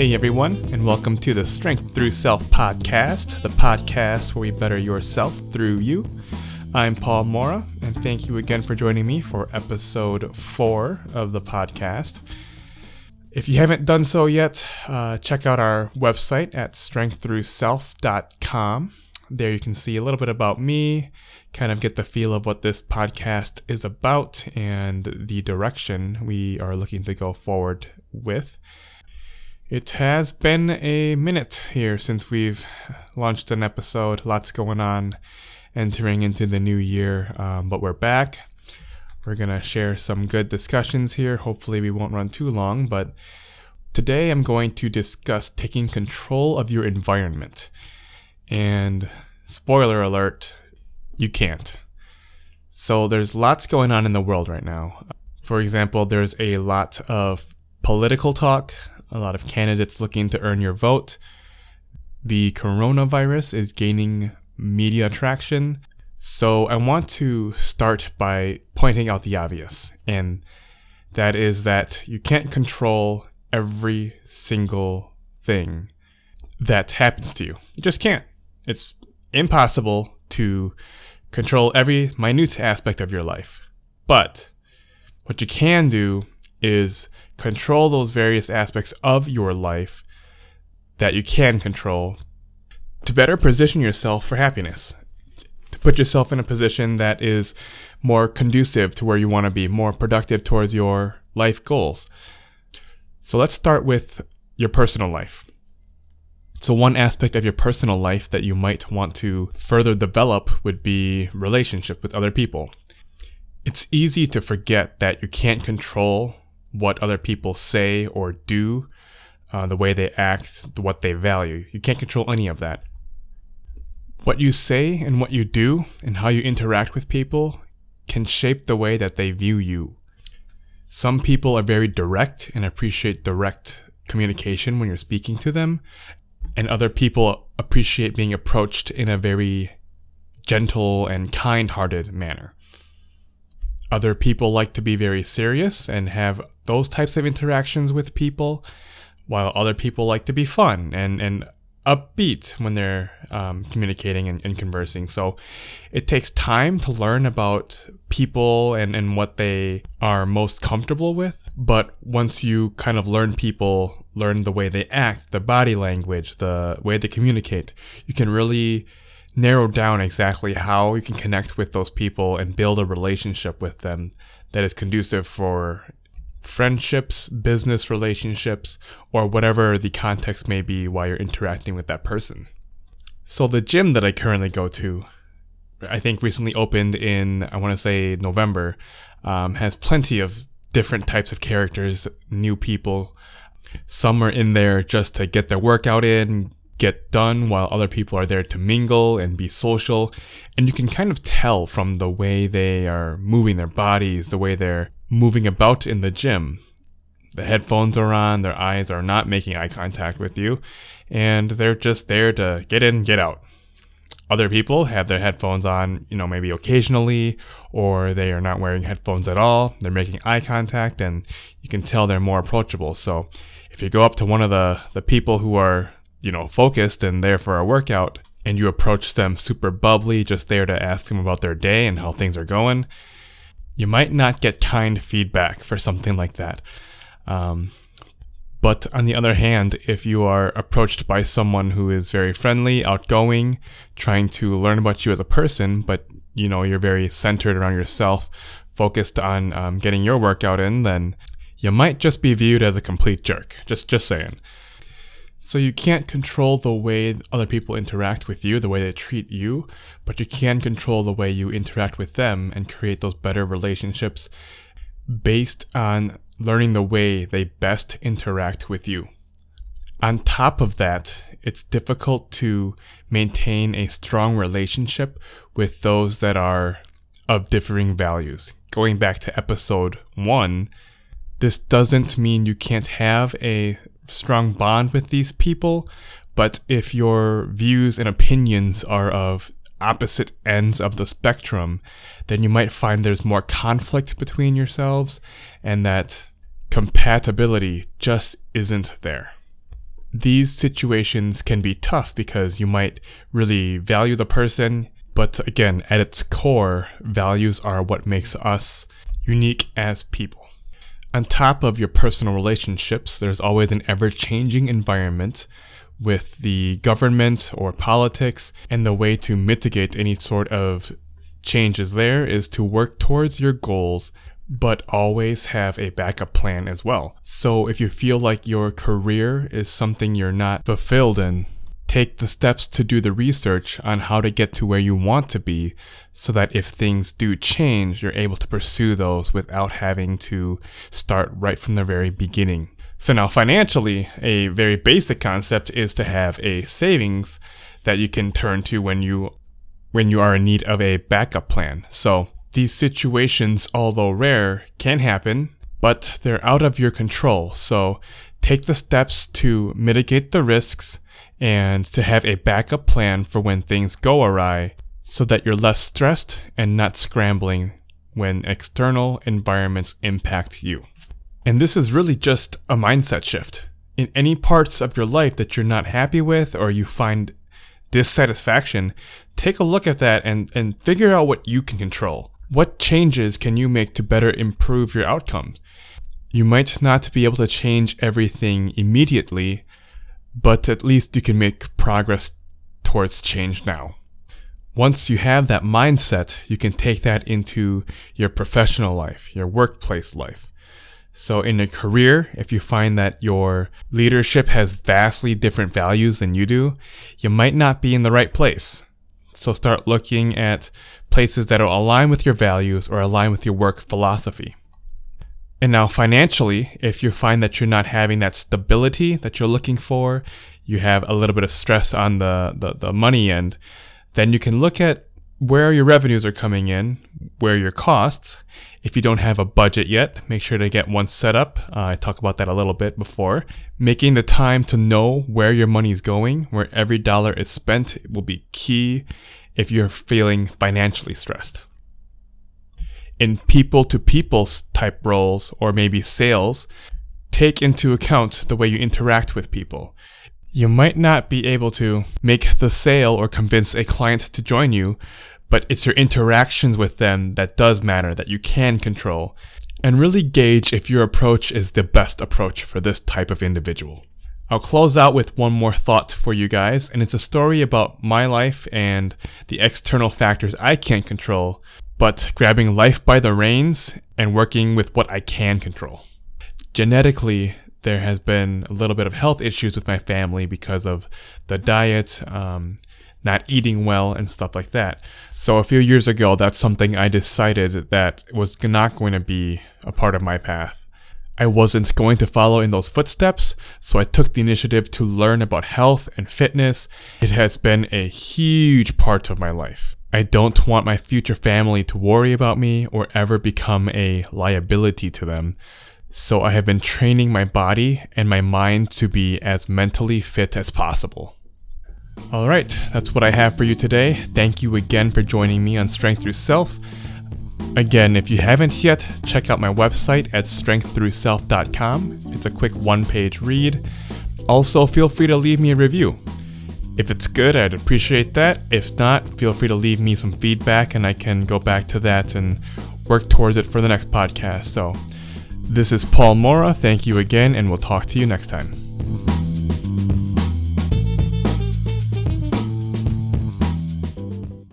Hey everyone, and welcome to the Strength Through Self podcast, the podcast where we better yourself through you. I'm Paul Mora, and thank you again for joining me for episode four of the podcast. If you haven't done so yet, uh, check out our website at strengththroughself.com. There you can see a little bit about me, kind of get the feel of what this podcast is about and the direction we are looking to go forward with. It has been a minute here since we've launched an episode. Lots going on entering into the new year, um, but we're back. We're going to share some good discussions here. Hopefully, we won't run too long, but today I'm going to discuss taking control of your environment. And spoiler alert, you can't. So, there's lots going on in the world right now. For example, there's a lot of political talk, a lot of candidates looking to earn your vote. The coronavirus is gaining media traction. So I want to start by pointing out the obvious, and that is that you can't control every single thing that happens to you. You just can't. It's impossible to control every minute aspect of your life. But what you can do is control those various aspects of your life that you can control to better position yourself for happiness. To put yourself in a position that is more conducive to where you want to be, more productive towards your life goals. So let's start with your personal life. So, one aspect of your personal life that you might want to further develop would be relationship with other people. It's easy to forget that you can't control what other people say or do, uh, the way they act, what they value. You can't control any of that. What you say and what you do and how you interact with people can shape the way that they view you. Some people are very direct and appreciate direct communication when you're speaking to them, and other people appreciate being approached in a very gentle and kind hearted manner. Other people like to be very serious and have those types of interactions with people, while other people like to be fun and, and upbeat when they're um, communicating and, and, conversing. So it takes time to learn about people and, and what they are most comfortable with. But once you kind of learn people, learn the way they act, the body language, the way they communicate, you can really narrow down exactly how you can connect with those people and build a relationship with them that is conducive for friendships, business relationships, or whatever the context may be while you're interacting with that person. So, the gym that I currently go to, I think recently opened in, I want to say November, um, has plenty of different types of characters, new people. Some are in there just to get their workout in, get done while other people are there to mingle and be social. And you can kind of tell from the way they are moving their bodies, the way they're moving about in the gym. The headphones are on, their eyes are not making eye contact with you, and they're just there to get in, get out. Other people have their headphones on, you know, maybe occasionally, or they are not wearing headphones at all. They're making eye contact, and you can tell they're more approachable. So if you go up to one of the, the people who are you know, focused and there for a workout, and you approach them super bubbly, just there to ask them about their day and how things are going, you might not get kind feedback for something like that. Um, but on the other hand, if you are approached by someone who is very friendly, outgoing, trying to learn about you as a person, but you know you're very centered around yourself, focused on um, getting your workout in, then you might just be viewed as a complete jerk. Just just saying. So you can't control the way other people interact with you, the way they treat you, but you can control the way you interact with them and create those better relationships based on learning the way they best interact with you. On top of that, it's difficult to maintain a strong relationship with those that are of differing values. Going back to episode one, this doesn't mean you can't have a strong bond with these people, but if your views and opinions are of opposite ends of the spectrum, then you might find there's more conflict between yourselves and that compatibility just isn't there. these situations can be tough because you might really value the person, but again, at its core, values are what makes us unique as people. On top of your personal relationships, there's always an ever changing environment with the government or politics, and the way to mitigate any sort of changes there is to work towards your goals but always have a backup plan as well. So if you feel like your career is something you're not fulfilled in, take the steps to do the research on how to get to where you want to be so that if things do change, you're able to pursue those without having to start right from the very beginning. So now financially, a very basic concept is to have a savings that you can turn to when you when you are in need of a backup plan. So these situations, although rare, can happen, but they're out of your control. So take the steps to mitigate the risks and to have a backup plan for when things go awry so that you're less stressed and not scrambling when external environments impact you. And this is really just a mindset shift. In any parts of your life that you're not happy with or you find dissatisfaction, take a look at that and, and figure out what you can control. What changes can you make to better improve your outcomes? You might not be able to change everything immediately, but at least you can make progress towards change now. Once you have that mindset, you can take that into your professional life, your workplace life. So in a career, if you find that your leadership has vastly different values than you do, you might not be in the right place. So start looking at places that align with your values or align with your work philosophy. And now financially, if you find that you're not having that stability that you're looking for, you have a little bit of stress on the, the, the money end, then you can look at where your revenues are coming in, where your costs. If you don't have a budget yet, make sure to get one set up. Uh, I talked about that a little bit before. Making the time to know where your money is going, where every dollar is spent will be key if you're feeling financially stressed. In people to people type roles or maybe sales, take into account the way you interact with people. You might not be able to make the sale or convince a client to join you, but it's your interactions with them that does matter, that you can control, and really gauge if your approach is the best approach for this type of individual. I'll close out with one more thought for you guys, and it's a story about my life and the external factors I can't control, but grabbing life by the reins and working with what I can control. Genetically, there has been a little bit of health issues with my family because of the diet, um, not eating well and stuff like that. So a few years ago, that's something I decided that was not going to be a part of my path. I wasn't going to follow in those footsteps, so I took the initiative to learn about health and fitness. It has been a huge part of my life. I don't want my future family to worry about me or ever become a liability to them. So I have been training my body and my mind to be as mentally fit as possible. All right, that's what I have for you today. Thank you again for joining me on Strength Through Self. Again, if you haven't yet, check out my website at strengththroughself.com. It's a quick one page read. Also, feel free to leave me a review. If it's good, I'd appreciate that. If not, feel free to leave me some feedback and I can go back to that and work towards it for the next podcast. So, this is Paul Mora. Thank you again, and we'll talk to you next time.